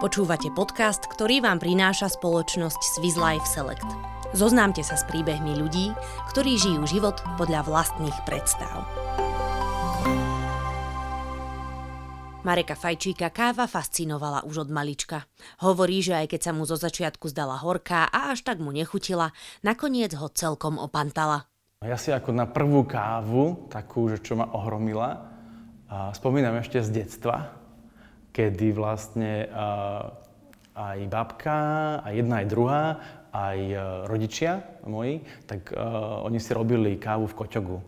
Počúvate podcast, ktorý vám prináša spoločnosť Swiss Life Select. Zoznámte sa s príbehmi ľudí, ktorí žijú život podľa vlastných predstav. Mareka Fajčíka káva fascinovala už od malička. Hovorí, že aj keď sa mu zo začiatku zdala horká a až tak mu nechutila, nakoniec ho celkom opantala. Ja si ako na prvú kávu, takú, že čo ma ohromila, spomínam ešte z detstva, kedy vlastne aj babka, aj jedna, aj druhá, aj e, rodičia moji, tak uh, oni si robili kávu v koťogu.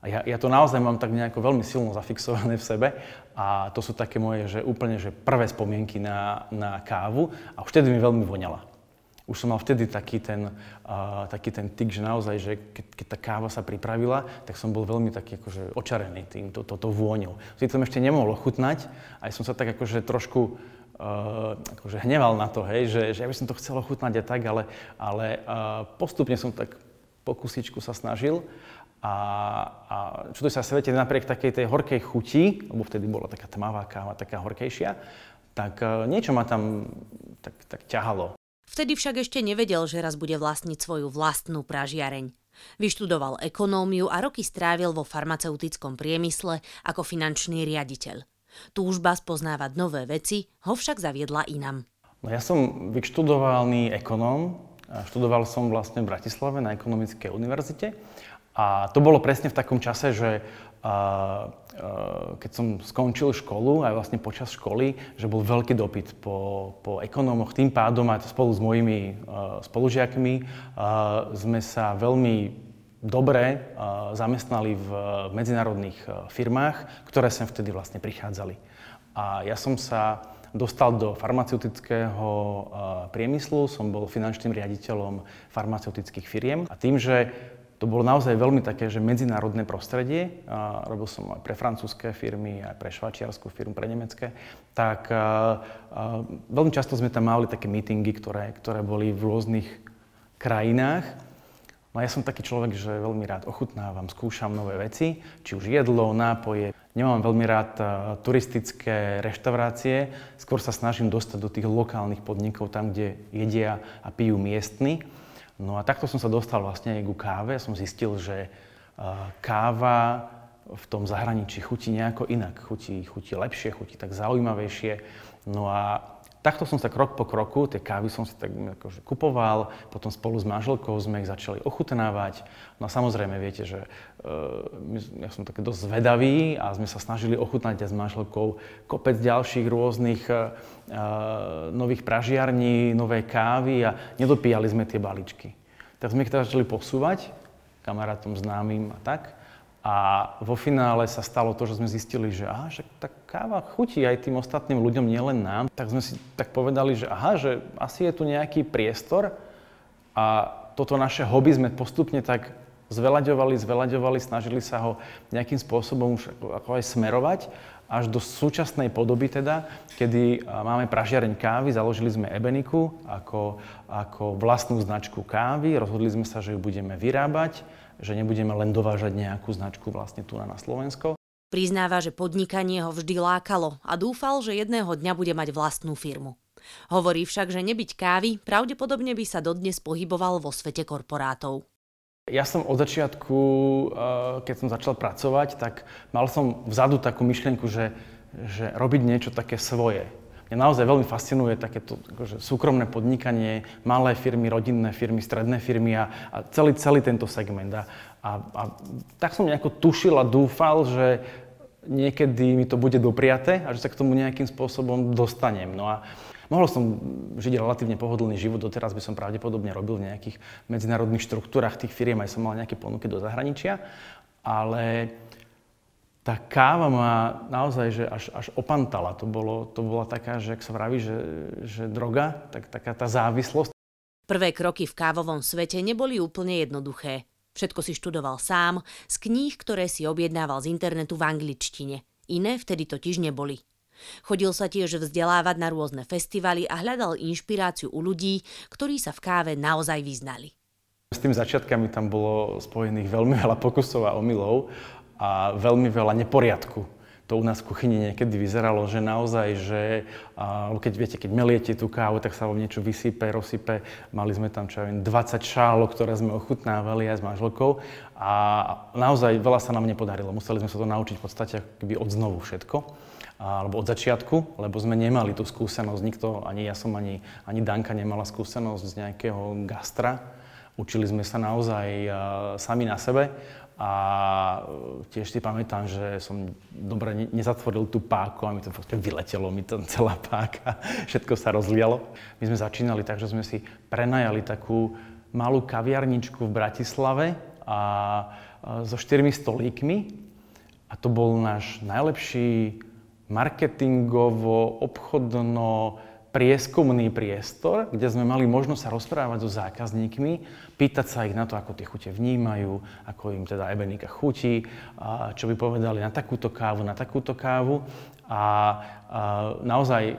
A ja, ja to naozaj mám tak nejako veľmi silno zafixované v sebe a to sú také moje, že úplne, že prvé spomienky na, na kávu a už vtedy mi veľmi voňala. Už som mal vtedy taký ten, uh, taký ten tik, že naozaj, že keď, keď tá káva sa pripravila, tak som bol veľmi taký akože očarený tým, to, to, to vôňou. Vtedy som ešte nemohol chutnať, aj som sa tak akože trošku uh, akože hneval na to, hej, že, že ja by som to chcel ochutnať a tak, ale, ale uh, postupne som tak po kusičku sa snažil a, a čuduj sa svete, napriek takej tej horkej chuti, lebo vtedy bola taká tmavá káva, taká horkejšia, tak uh, niečo ma tam tak, tak ťahalo. Vtedy však ešte nevedel, že raz bude vlastniť svoju vlastnú pražiareň. Vyštudoval ekonómiu a roky strávil vo farmaceutickom priemysle ako finančný riaditeľ. Túžba spoznávať nové veci ho však zaviedla inam. No ja som vyštudovaný ekonóm, študoval som vlastne v Bratislave na ekonomickej univerzite a to bolo presne v takom čase, že keď som skončil školu, aj vlastne počas školy, že bol veľký dopyt po, po ekonómoch. Tým pádom aj spolu s mojimi spolužiakmi sme sa veľmi dobre zamestnali v medzinárodných firmách, ktoré sem vtedy vlastne prichádzali. A ja som sa dostal do farmaceutického priemyslu, som bol finančným riaditeľom farmaceutických firiem a tým, že to bolo naozaj veľmi také, že medzinárodné prostredie, robil som aj pre francúzske firmy, aj pre švačiarskú firmu, pre nemecké, tak veľmi často sme tam mali také meetingy, ktoré, ktoré boli v rôznych krajinách No ja som taký človek, že veľmi rád ochutnávam, skúšam nové veci, či už jedlo, nápoje. Nemám veľmi rád turistické reštaurácie, skôr sa snažím dostať do tých lokálnych podnikov, tam, kde jedia a pijú miestni. No a takto som sa dostal vlastne ku káve. Som zistil, že uh, káva v tom zahraničí chutí nejako inak. Chutí, chutí lepšie, chutí tak zaujímavejšie. No a takto som sa krok po kroku, tie kávy som si tak akože kupoval, potom spolu s manželkou sme ich začali ochutnávať. No a samozrejme, viete, že uh, ja som taký dosť zvedavý a sme sa snažili ochutnať aj s manželkou kopec ďalších rôznych uh, nových pražiarní, nové kávy a nedopíjali sme tie balíčky. Tak sme ich teda začali posúvať kamarátom známym a tak. A vo finále sa stalo to, že sme zistili, že aha, že tá káva chutí aj tým ostatným ľuďom, nielen nám. Tak sme si tak povedali, že aha, že asi je tu nejaký priestor. A toto naše hobby sme postupne tak zvelaďovali, zvelaďovali, snažili sa ho nejakým spôsobom už ako, aj smerovať až do súčasnej podoby teda, kedy máme pražiareň kávy, založili sme Ebeniku ako, ako vlastnú značku kávy, rozhodli sme sa, že ju budeme vyrábať, že nebudeme len dovážať nejakú značku vlastne tu na Slovensko. Priznáva, že podnikanie ho vždy lákalo a dúfal, že jedného dňa bude mať vlastnú firmu. Hovorí však, že nebyť kávy, pravdepodobne by sa dodnes pohyboval vo svete korporátov. Ja som od začiatku, eh, keď som začal pracovať, tak mal som vzadu takú myšlienku, že, že robiť niečo také svoje. Mňa naozaj veľmi fascinuje takéto akože, súkromné podnikanie, malé firmy, rodinné firmy, stredné firmy a, a celý, celý tento segment. A, a, a tak som nejako tušil a dúfal, že niekedy mi to bude dopriate a že sa k tomu nejakým spôsobom dostanem. No a Mohol som žiť relatívne pohodlný život, doteraz by som pravdepodobne robil v nejakých medzinárodných štruktúrach tých firiem, aj som mal nejaké ponuky do zahraničia, ale tá káva ma naozaj že až, až opantala. To, bolo, to bola taká, že ak sa vraví, že, že droga, tak taká tá závislosť. Prvé kroky v kávovom svete neboli úplne jednoduché. Všetko si študoval sám, z kníh, ktoré si objednával z internetu v angličtine. Iné vtedy totiž neboli. Chodil sa tiež vzdelávať na rôzne festivaly a hľadal inšpiráciu u ľudí, ktorí sa v káve naozaj vyznali. S tými začiatkami tam bolo spojených veľmi veľa pokusov a omylov a veľmi veľa neporiadku. to u nás v kuchyni niekedy vyzeralo, že naozaj, že keď viete, keď meliete tú kávu, tak sa vám niečo vysype, rozsype. Mali sme tam, čo ja viem, 20 šálok, ktoré sme ochutnávali aj s manželkou a naozaj veľa sa nám nepodarilo. Museli sme sa to naučiť v podstate akoby od znovu všetko alebo od začiatku, lebo sme nemali tú skúsenosť, nikto, ani ja som, ani, ani Danka nemala skúsenosť z nejakého gastra. Učili sme sa naozaj sami na sebe a tiež si pamätám, že som dobre nezatvoril tú páku a mi to proste vyletelo, mi tam celá páka, všetko sa rozlialo. My sme začínali tak, že sme si prenajali takú malú kaviarničku v Bratislave a, so štyrmi stolíkmi a to bol náš najlepší marketingovo, obchodno, prieskumný priestor, kde sme mali možnosť sa rozprávať so zákazníkmi, pýtať sa ich na to, ako tie chute vnímajú, ako im teda ebenika chutí, čo by povedali na takúto kávu, na takúto kávu. A naozaj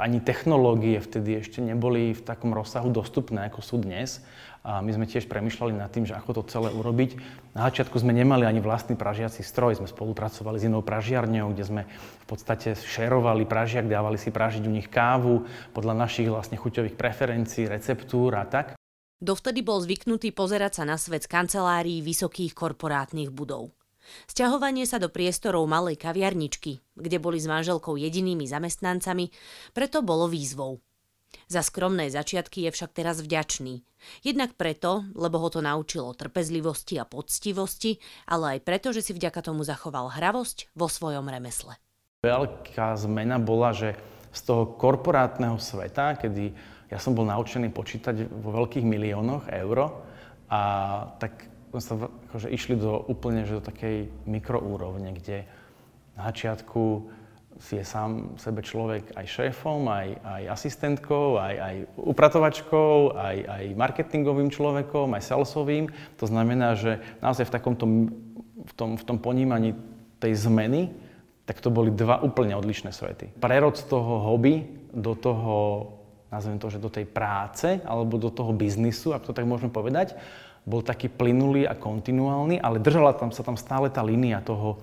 ani technológie vtedy ešte neboli v takom rozsahu dostupné, ako sú dnes. A my sme tiež premyšľali nad tým, že ako to celé urobiť. Na začiatku sme nemali ani vlastný pražiaci stroj, sme spolupracovali s inou pražiarňou, kde sme v podstate šerovali pražiak, dávali si pražiť u nich kávu podľa našich vlastne chuťových preferencií, receptúr a tak. Dovtedy bol zvyknutý pozerať sa na svet z kancelárií vysokých korporátnych budov. Sťahovanie sa do priestorov malej kaviarničky, kde boli s manželkou jedinými zamestnancami, preto bolo výzvou. Za skromné začiatky je však teraz vďačný. Jednak preto, lebo ho to naučilo trpezlivosti a poctivosti, ale aj preto, že si vďaka tomu zachoval hravosť vo svojom remesle. Veľká zmena bola, že z toho korporátneho sveta, kedy ja som bol naučený počítať vo veľkých miliónoch eur, a tak sme sa akože išli do úplne že do takej mikroúrovne, kde na začiatku si je sám sebe človek aj šéfom, aj, aj asistentkou, aj, aj upratovačkou, aj, aj marketingovým človekom, aj salesovým. To znamená, že naozaj v takomto v tom, v tom ponímaní tej zmeny, tak to boli dva úplne odlišné svety. Prerod z toho hobby do toho, nazvem to, že do tej práce, alebo do toho biznisu, ak to tak môžeme povedať, bol taký plynulý a kontinuálny, ale držala tam sa tam stále tá línia toho,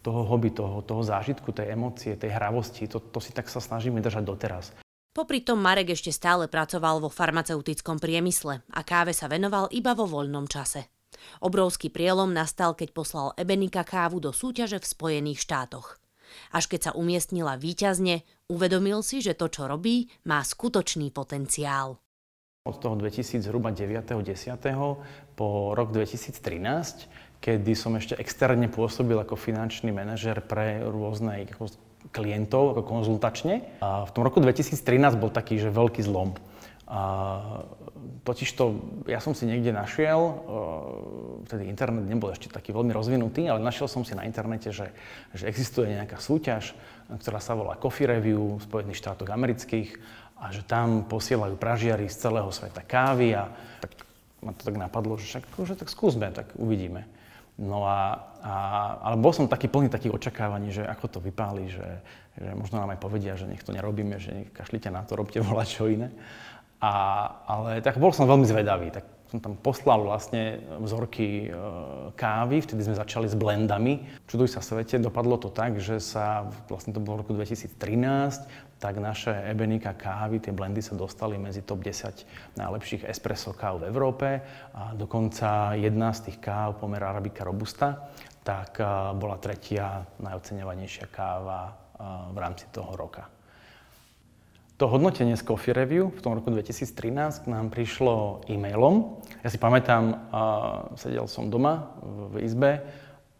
toho hobby, toho, toho zážitku, tej emócie, tej hravosti. To, to si tak sa snažíme držať doteraz. Popri tom Marek ešte stále pracoval vo farmaceutickom priemysle a káve sa venoval iba vo voľnom čase. Obrovský prielom nastal, keď poslal Ebenika kávu do súťaže v Spojených štátoch. Až keď sa umiestnila výťazne, uvedomil si, že to, čo robí, má skutočný potenciál. Od toho 2000 zhruba 9.10. po rok 2013 kedy som ešte externe pôsobil ako finančný manažer pre rôzne klientov, ako konzultačne. A v tom roku 2013 bol taký, že veľký zlom. A totiž to, ja som si niekde našiel, e, vtedy internet nebol ešte taký veľmi rozvinutý, ale našiel som si na internete, že, že existuje nejaká súťaž, ktorá sa volá Coffee Review v Spojených štátoch amerických a že tam posielajú pražiari z celého sveta kávy a tak ma to tak napadlo, že však že tak skúsme, tak uvidíme. No a, a, ale bol som taký plný takých očakávaní, že ako to vypáli, že, že možno nám aj povedia, že nech to nerobíme, že kašlite na to, robte volať čo iné. A, ale tak bol som veľmi zvedavý, tak som tam poslal vlastne vzorky e, kávy, vtedy sme začali s blendami. Čuduj sa svete, dopadlo to tak, že sa, vlastne to bolo v roku 2013, tak naše Ebenika kávy, tie blendy sa dostali medzi top 10 najlepších espresso káv v Európe a dokonca jedna z tých káv, pomer Arabica Robusta, tak e, bola tretia najoceňovanejšia káva e, v rámci toho roka. To hodnotenie z Coffee Review v tom roku 2013 k nám prišlo e-mailom. Ja si pamätám, uh, sedel som doma v, izbe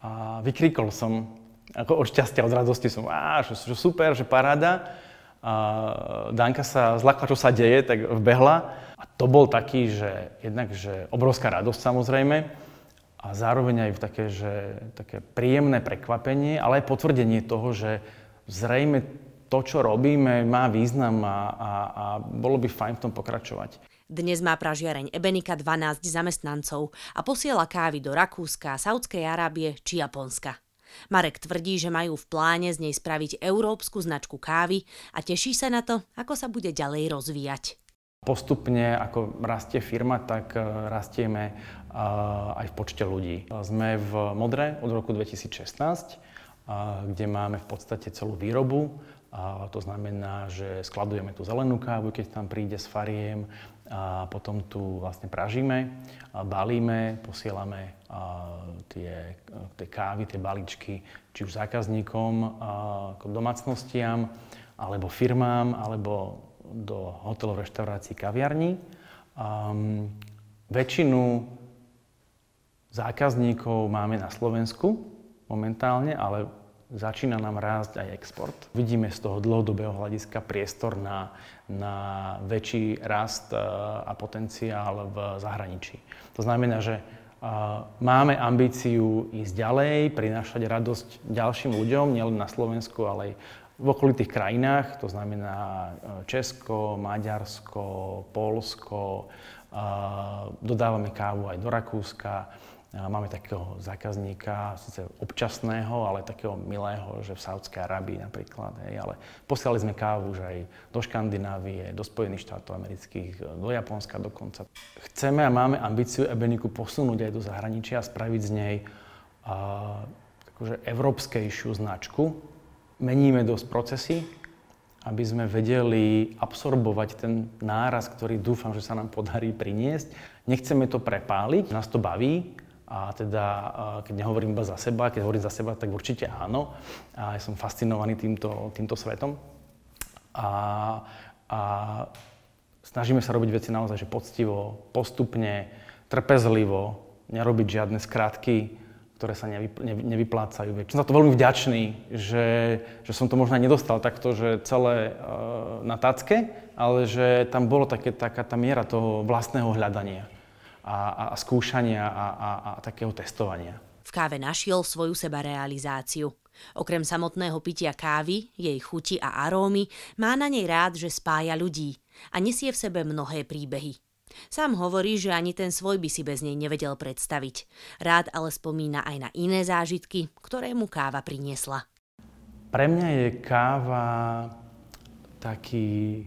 a vykríkol som ako od šťastia, od radosti som, á, že, že super, že paráda. A Danka sa zlakla, čo sa deje, tak vbehla. A to bol taký, že jednak, že obrovská radosť samozrejme, a zároveň aj také, že, také príjemné prekvapenie, ale aj potvrdenie toho, že zrejme to, čo robíme, má význam a, a, a bolo by fajn v tom pokračovať. Dnes má pražiareň Ebenika 12 zamestnancov a posiela kávy do Rakúska, Saudskej Arábie či Japonska. Marek tvrdí, že majú v pláne z nej spraviť európsku značku kávy a teší sa na to, ako sa bude ďalej rozvíjať. Postupne, ako rastie firma, tak e, rastieme e, aj v počte ľudí. Sme v Modre od roku 2016 kde máme v podstate celú výrobu. To znamená, že skladujeme tú zelenú kávu, keď tam príde s fariem, a potom tu vlastne pražíme, balíme, posielame tie, tie kávy, tie balíčky, či už zákazníkom, ako domácnostiam, alebo firmám, alebo do hotelov, reštaurácií, kaviarní. Um, väčšinu zákazníkov máme na Slovensku momentálne, ale začína nám rásť aj export. Vidíme z toho dlhodobého hľadiska priestor na, na väčší rast e, a potenciál v zahraničí. To znamená, že e, máme ambíciu ísť ďalej, prinášať radosť ďalším ľuďom, nielen na Slovensku, ale aj v okolitých krajinách, to znamená e, Česko, Maďarsko, Polsko, dodávame kávu aj do Rakúska, Máme takého zákazníka, síce občasného, ale takého milého, že v Saudskej Arábii napríklad. Hej, ale posielali sme kávu už aj do Škandinávie, do Spojených štátov amerických, do Japonska dokonca. Chceme a máme ambíciu Ebeniku posunúť aj do zahraničia a spraviť z nej a, akože európskejšiu značku. Meníme dosť procesy, aby sme vedeli absorbovať ten náraz, ktorý dúfam, že sa nám podarí priniesť. Nechceme to prepáliť, nás to baví, a teda, keď nehovorím iba za seba, keď hovorím za seba, tak určite áno. A ja som fascinovaný týmto, týmto svetom. A, a snažíme sa robiť veci naozaj že poctivo, postupne, trpezlivo, nerobiť žiadne skratky, ktoré sa nevy, nevy, nevyplácajú. Som za to veľmi vďačný, že, že som to možno aj nedostal takto, že celé uh, na tacke, ale že tam bolo také, taká tá miera toho vlastného hľadania a, a skúšania a, a, a takého testovania. V káve našiel svoju sebarealizáciu. Okrem samotného pitia kávy, jej chuti a arómy, má na nej rád, že spája ľudí a nesie v sebe mnohé príbehy. Sám hovorí, že ani ten svoj by si bez nej nevedel predstaviť. Rád ale spomína aj na iné zážitky, ktoré mu káva priniesla. Pre mňa je káva taký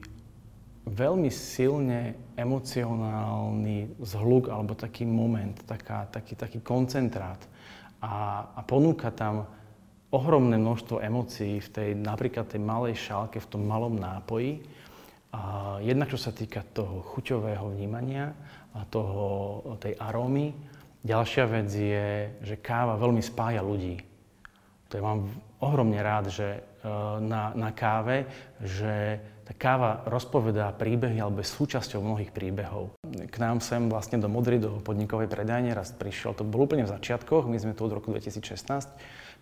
veľmi silne emocionálny zhluk alebo taký moment, taká, taký, taký koncentrát a, a ponúka tam ohromné množstvo emócií v tej napríklad tej malej šálke, v tom malom nápoji. A jednak čo sa týka toho chuťového vnímania a toho, tej arómy. Ďalšia vec je, že káva veľmi spája ľudí. To je mám ohromne rád, že e, na, na káve, že tá káva rozpovedá príbehy alebo je súčasťou mnohých príbehov. K nám sem vlastne do Modry, do podnikovej predajne raz prišiel, to bolo úplne v začiatkoch, my sme tu od roku 2016,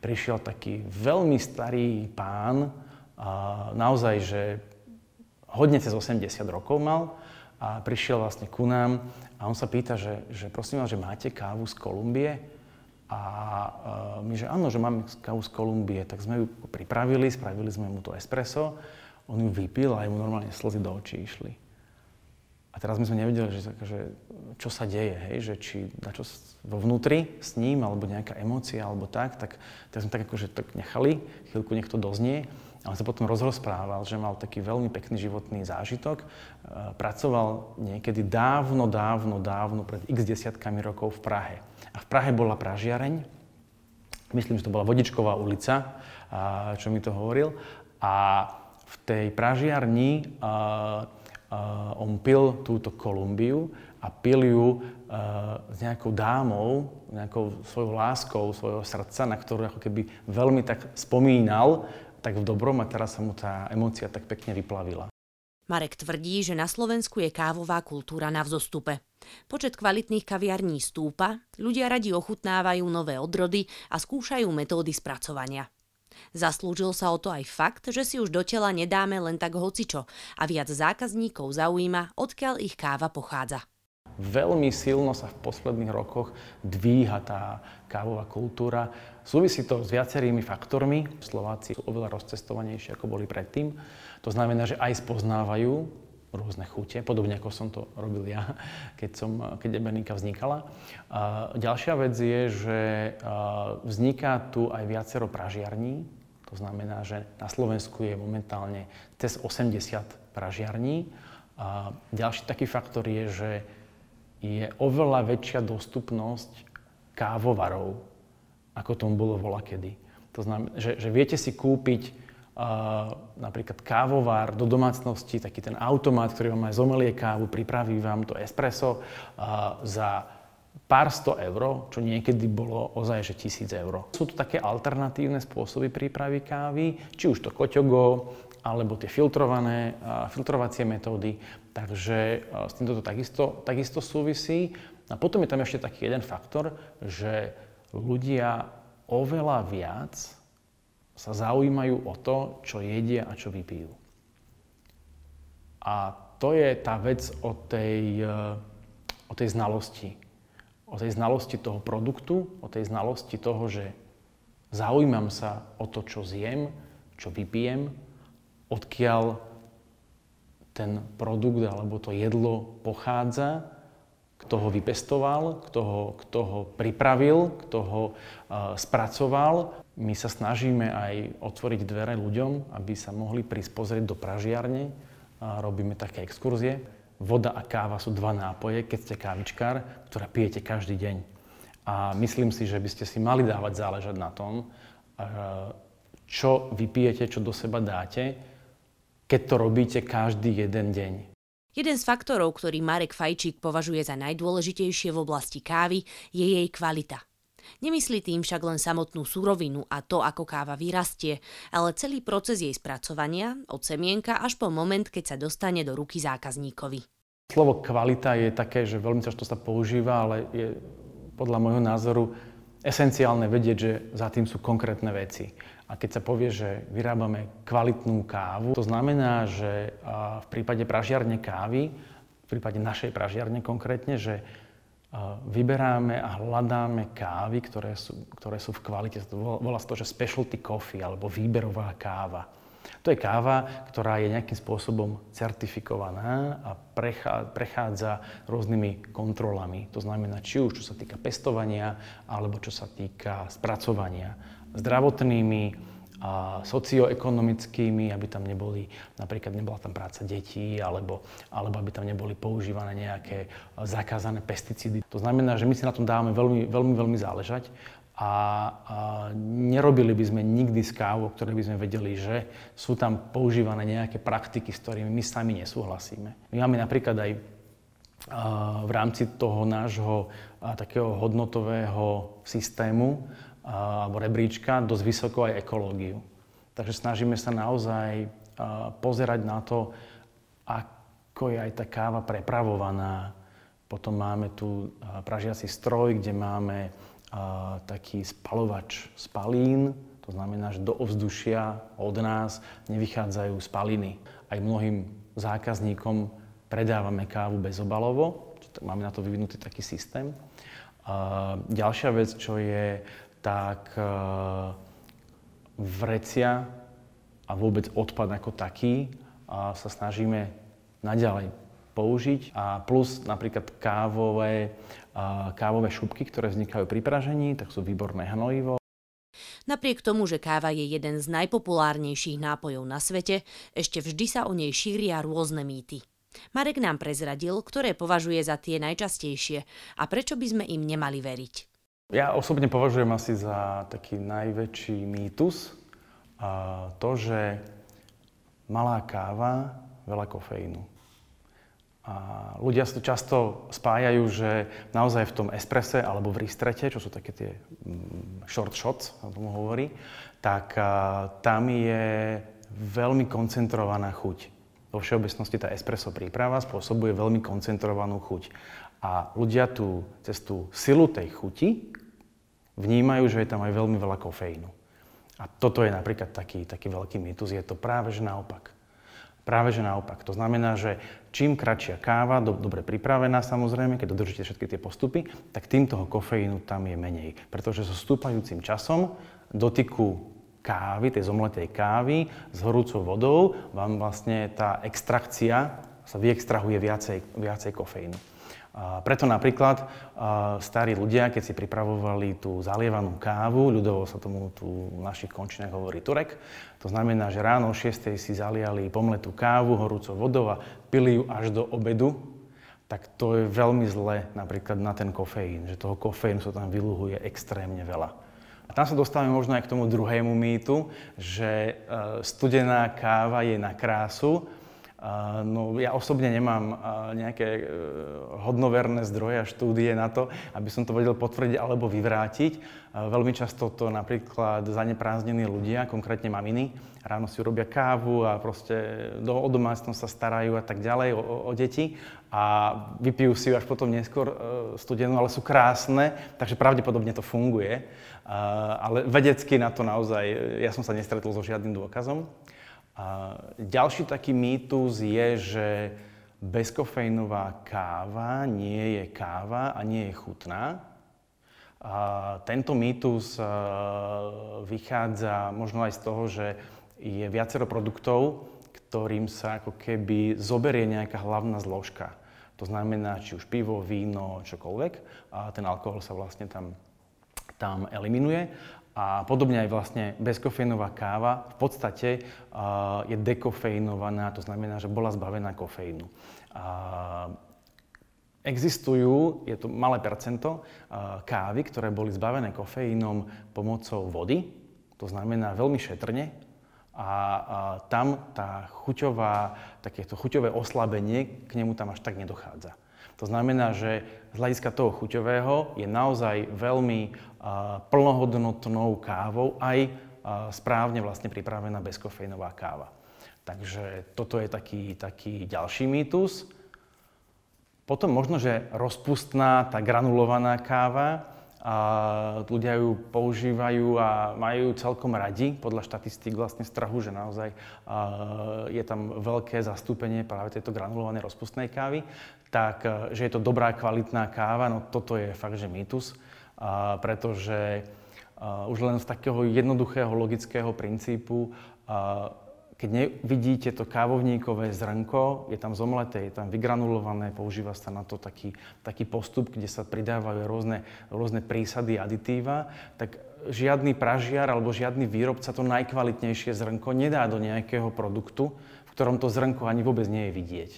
prišiel taký veľmi starý pán, a naozaj, že hodne cez 80 rokov mal a prišiel vlastne ku nám a on sa pýta, že, že prosím vás, že máte kávu z Kolumbie? A my, že áno, že máme kávu z Kolumbie, tak sme ju pripravili, spravili sme mu to espresso on ju vypil a mu normálne slzy do očí išli. A teraz my sme nevedeli, že, že čo sa deje, hej, že či na čo vo vnútri s ním, alebo nejaká emócia, alebo tak, tak, tak sme tak akože tak nechali, chvíľku nech to doznie. A on sa potom rozprával, že mal taký veľmi pekný životný zážitok. E, pracoval niekedy dávno, dávno, dávno, pred x desiatkami rokov v Prahe. A v Prahe bola pražiareň, myslím, že to bola Vodičková ulica, čo mi to hovoril. A v tej pražiarni uh, uh, on pil túto Kolumbiu a pil ju uh, s nejakou dámou, nejakou svojou láskou, svojho srdca, na ktorú ako keby veľmi tak spomínal, tak v dobrom a teraz sa mu tá emócia tak pekne vyplavila. Marek tvrdí, že na Slovensku je kávová kultúra na vzostupe. Počet kvalitných kaviarní stúpa, ľudia radi ochutnávajú nové odrody a skúšajú metódy spracovania. Zaslúžil sa o to aj fakt, že si už do tela nedáme len tak hocičo a viac zákazníkov zaujíma, odkiaľ ich káva pochádza. Veľmi silno sa v posledných rokoch dvíha tá kávová kultúra. Súvisí to s viacerými faktormi. Slováci sú oveľa rozcestovanejší, ako boli predtým. To znamená, že aj spoznávajú rôzne chute, podobne ako som to robil ja, keď, som, keď Ebenika vznikala. A ďalšia vec je, že vzniká tu aj viacero pražiarní, to znamená, že na Slovensku je momentálne cez 80 pražiarní. A ďalší taký faktor je, že je oveľa väčšia dostupnosť kávovarov, ako tomu bolo vola kedy. To znamená, že, že viete si kúpiť napríklad kávovár do domácnosti, taký ten automat, ktorý vám aj zomelie kávu, pripraví vám to espresso uh, za pár sto eur, čo niekedy bolo ozaj že tisíc eur. Sú to také alternatívne spôsoby prípravy kávy, či už to koťogo, alebo tie filtrované, filtrovacie metódy. Takže s týmto to takisto, takisto súvisí. A potom je tam ešte taký jeden faktor, že ľudia oveľa viac sa zaujímajú o to, čo jedia a čo vypijú. A to je tá vec o tej, o tej znalosti. O tej znalosti toho produktu, o tej znalosti toho, že zaujímam sa o to, čo zjem, čo vypijem, odkiaľ ten produkt alebo to jedlo pochádza, kto ho vypestoval, kto ho, kto ho pripravil, kto ho uh, spracoval. My sa snažíme aj otvoriť dvere ľuďom, aby sa mohli prísť do pražiarne. A robíme také exkurzie. Voda a káva sú dva nápoje, keď ste kávičkár, ktorá pijete každý deň. A myslím si, že by ste si mali dávať záležať na tom, uh, čo vypijete, čo do seba dáte, keď to robíte každý jeden deň. Jeden z faktorov, ktorý Marek Fajčík považuje za najdôležitejšie v oblasti kávy, je jej kvalita. Nemyslí tým však len samotnú surovinu a to, ako káva vyrastie, ale celý proces jej spracovania, od semienka až po moment, keď sa dostane do ruky zákazníkovi. Slovo kvalita je také, že veľmi často sa používa, ale je podľa môjho názoru esenciálne vedieť, že za tým sú konkrétne veci. A keď sa povie, že vyrábame kvalitnú kávu, to znamená, že v prípade pražiarne kávy, v prípade našej pražiarne konkrétne, že vyberáme a hľadáme kávy, ktoré sú, ktoré sú v kvalite. Volá sa to, že specialty coffee alebo výberová káva. To je káva, ktorá je nejakým spôsobom certifikovaná a prechádza rôznymi kontrolami. To znamená, či už čo sa týka pestovania, alebo čo sa týka spracovania zdravotnými, a socioekonomickými, aby tam neboli, napríklad nebola tam práca detí, alebo, alebo aby tam neboli používané nejaké zakázané pesticídy. To znamená, že my si na tom dávame veľmi, veľmi, veľmi záležať a, a nerobili by sme nikdy z kávu, ktoré by sme vedeli, že sú tam používané nejaké praktiky, s ktorými my sami nesúhlasíme. My máme napríklad aj v rámci toho nášho takého hodnotového systému alebo rebríčka dosť vysoko aj ekológiu. Takže snažíme sa naozaj pozerať na to, ako je aj tá káva prepravovaná. Potom máme tu pražiaci stroj, kde máme taký spalovač spalín, to znamená, že do ovzdušia od nás nevychádzajú spaliny. Aj mnohým zákazníkom predávame kávu bezobalovo, máme na to vyvinutý taký systém. Ďalšia vec, čo je, tak e, vrecia a vôbec odpad ako taký sa snažíme naďalej použiť. A plus napríklad kávové, kávové šupky, ktoré vznikajú pri pražení, tak sú výborné hnojivo. Napriek tomu, že káva je jeden z najpopulárnejších nápojov na svete, ešte vždy sa o nej šíria rôzne mýty. Marek nám prezradil, ktoré považuje za tie najčastejšie a prečo by sme im nemali veriť. Ja osobne považujem asi za taký najväčší mýtus a to, že malá káva, veľa kofeínu. A ľudia sa to často spájajú, že naozaj v tom esprese alebo v ristrete, čo sú také tie mm, short shots, sa tomu hovorí, tak tam je veľmi koncentrovaná chuť. Vo všeobecnosti tá espresso príprava spôsobuje veľmi koncentrovanú chuť. A ľudia tú, cez tú silu tej chuti vnímajú, že je tam aj veľmi veľa kofeínu. A toto je napríklad taký, taký veľký mýtus. Je to práve že naopak. Práve že naopak. To znamená, že čím kratšia káva, do, dobre pripravená samozrejme, keď dodržíte všetky tie postupy, tak tým toho kofeínu tam je menej. Pretože so stúpajúcim časom dotyku kávy, tej zomletej kávy s horúcou vodou, vám vlastne tá extrakcia sa vyextrahuje viacej, viacej kofeínu. Preto napríklad starí ľudia, keď si pripravovali tú zalievanú kávu, ľudovo sa tomu tu v našich končinách hovorí turek, to znamená, že ráno o 6 si zaliali pomletú kávu horúcou vodou a pili ju až do obedu, tak to je veľmi zlé napríklad na ten kofeín, že toho kofeínu sa tam vyluhuje extrémne veľa. A tam sa dostávame možno aj k tomu druhému mýtu, že studená káva je na krásu, No, ja osobne nemám nejaké e, hodnoverné zdroje a štúdie na to, aby som to vedel potvrdiť alebo vyvrátiť. Veľmi často to napríklad zaneprázdnení ľudia, konkrétne maminy, ráno si robia kávu a proste do, o domácnosť sa starajú a tak ďalej, o, o deti a vypijú si ju až potom neskôr e, studenú, ale sú krásne, takže pravdepodobne to funguje. Ale vedecky na to naozaj, ja som sa nestretol so žiadnym dôkazom. A ďalší taký mýtus je, že bezkofeínová káva nie je káva a nie je chutná. A tento mýtus vychádza možno aj z toho, že je viacero produktov, ktorým sa ako keby zoberie nejaká hlavná zložka. To znamená, či už pivo, víno, čokoľvek, a ten alkohol sa vlastne tam, tam eliminuje. A podobne aj vlastne bezkofeínová káva v podstate uh, je dekofeinovaná, to znamená, že bola zbavená kofeínu. Uh, existujú, je to malé percento, uh, kávy, ktoré boli zbavené kofeínom pomocou vody, to znamená veľmi šetrne, a, a tam tá chuťová, takéto chuťové oslabenie k nemu tam až tak nedochádza. To znamená, že z hľadiska toho chuťového je naozaj veľmi plnohodnotnou kávou, aj správne vlastne pripravená bezkofeínová káva. Takže toto je taký, taký ďalší mýtus. Potom možno, že rozpustná, tá granulovaná káva, a ľudia ju používajú a majú celkom radi, podľa štatistík vlastne strahu, že naozaj je tam veľké zastúpenie práve tejto granulovanej rozpustnej kávy, tak že je to dobrá, kvalitná káva, no toto je fakt, že mýtus pretože už len z takého jednoduchého logického princípu, keď nevidíte to kávovníkové zrnko, je tam zomleté, je tam vygranulované, používa sa na to taký, taký postup, kde sa pridávajú rôzne, rôzne prísady, aditíva, tak žiadny pražiar alebo žiadny výrobca to najkvalitnejšie zrnko nedá do nejakého produktu, v ktorom to zrnko ani vôbec nie je vidieť.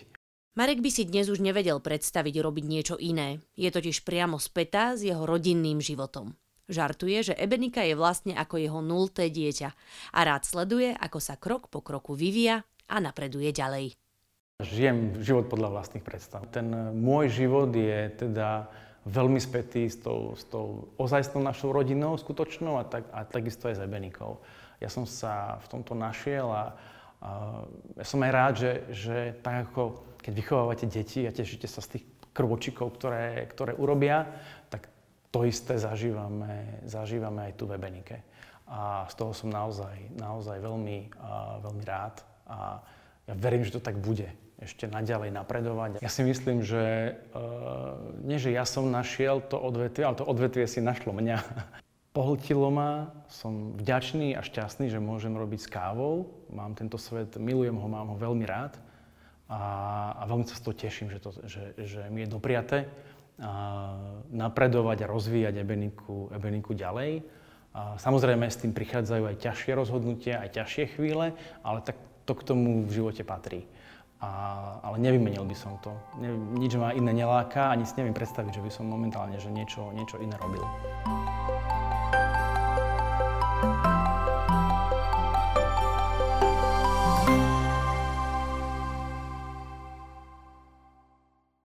Marek by si dnes už nevedel predstaviť robiť niečo iné. Je totiž priamo spätá s jeho rodinným životom. Žartuje, že Ebenika je vlastne ako jeho nulté dieťa a rád sleduje, ako sa krok po kroku vyvíja a napreduje ďalej. Žijem život podľa vlastných predstav. Ten môj život je teda veľmi spätý s tou, s tou ozajstnou našou rodinou skutočnou a, tak, a takisto aj s Ebenikou. Ja som sa v tomto našiel a, a ja som aj rád, že, že tak ako keď vychovávate deti a tešíte sa z tých krvočikov, ktoré, ktoré urobia, tak to isté zažívame, zažívame aj tu v Ebenike. A z toho som naozaj, naozaj veľmi, uh, veľmi rád a ja verím, že to tak bude ešte naďalej napredovať. Ja si myslím, že uh, nie, že ja som našiel to odvetvie, ale to odvetvie si našlo mňa. Pohltilo ma, som vďačný a šťastný, že môžem robiť s kávou. Mám tento svet, milujem ho, mám ho veľmi rád a, a veľmi sa z toho teším, že, to, že, že mi je dopriate a, napredovať a rozvíjať Ebeniku, Ebeniku ďalej. A, samozrejme s tým prichádzajú aj ťažšie rozhodnutia, aj ťažšie chvíle, ale tak to k tomu v živote patrí. A, ale nevymenil by som to. Ne, nič ma iné neláka, ani si neviem predstaviť, že by som momentálne že niečo, niečo iné robil.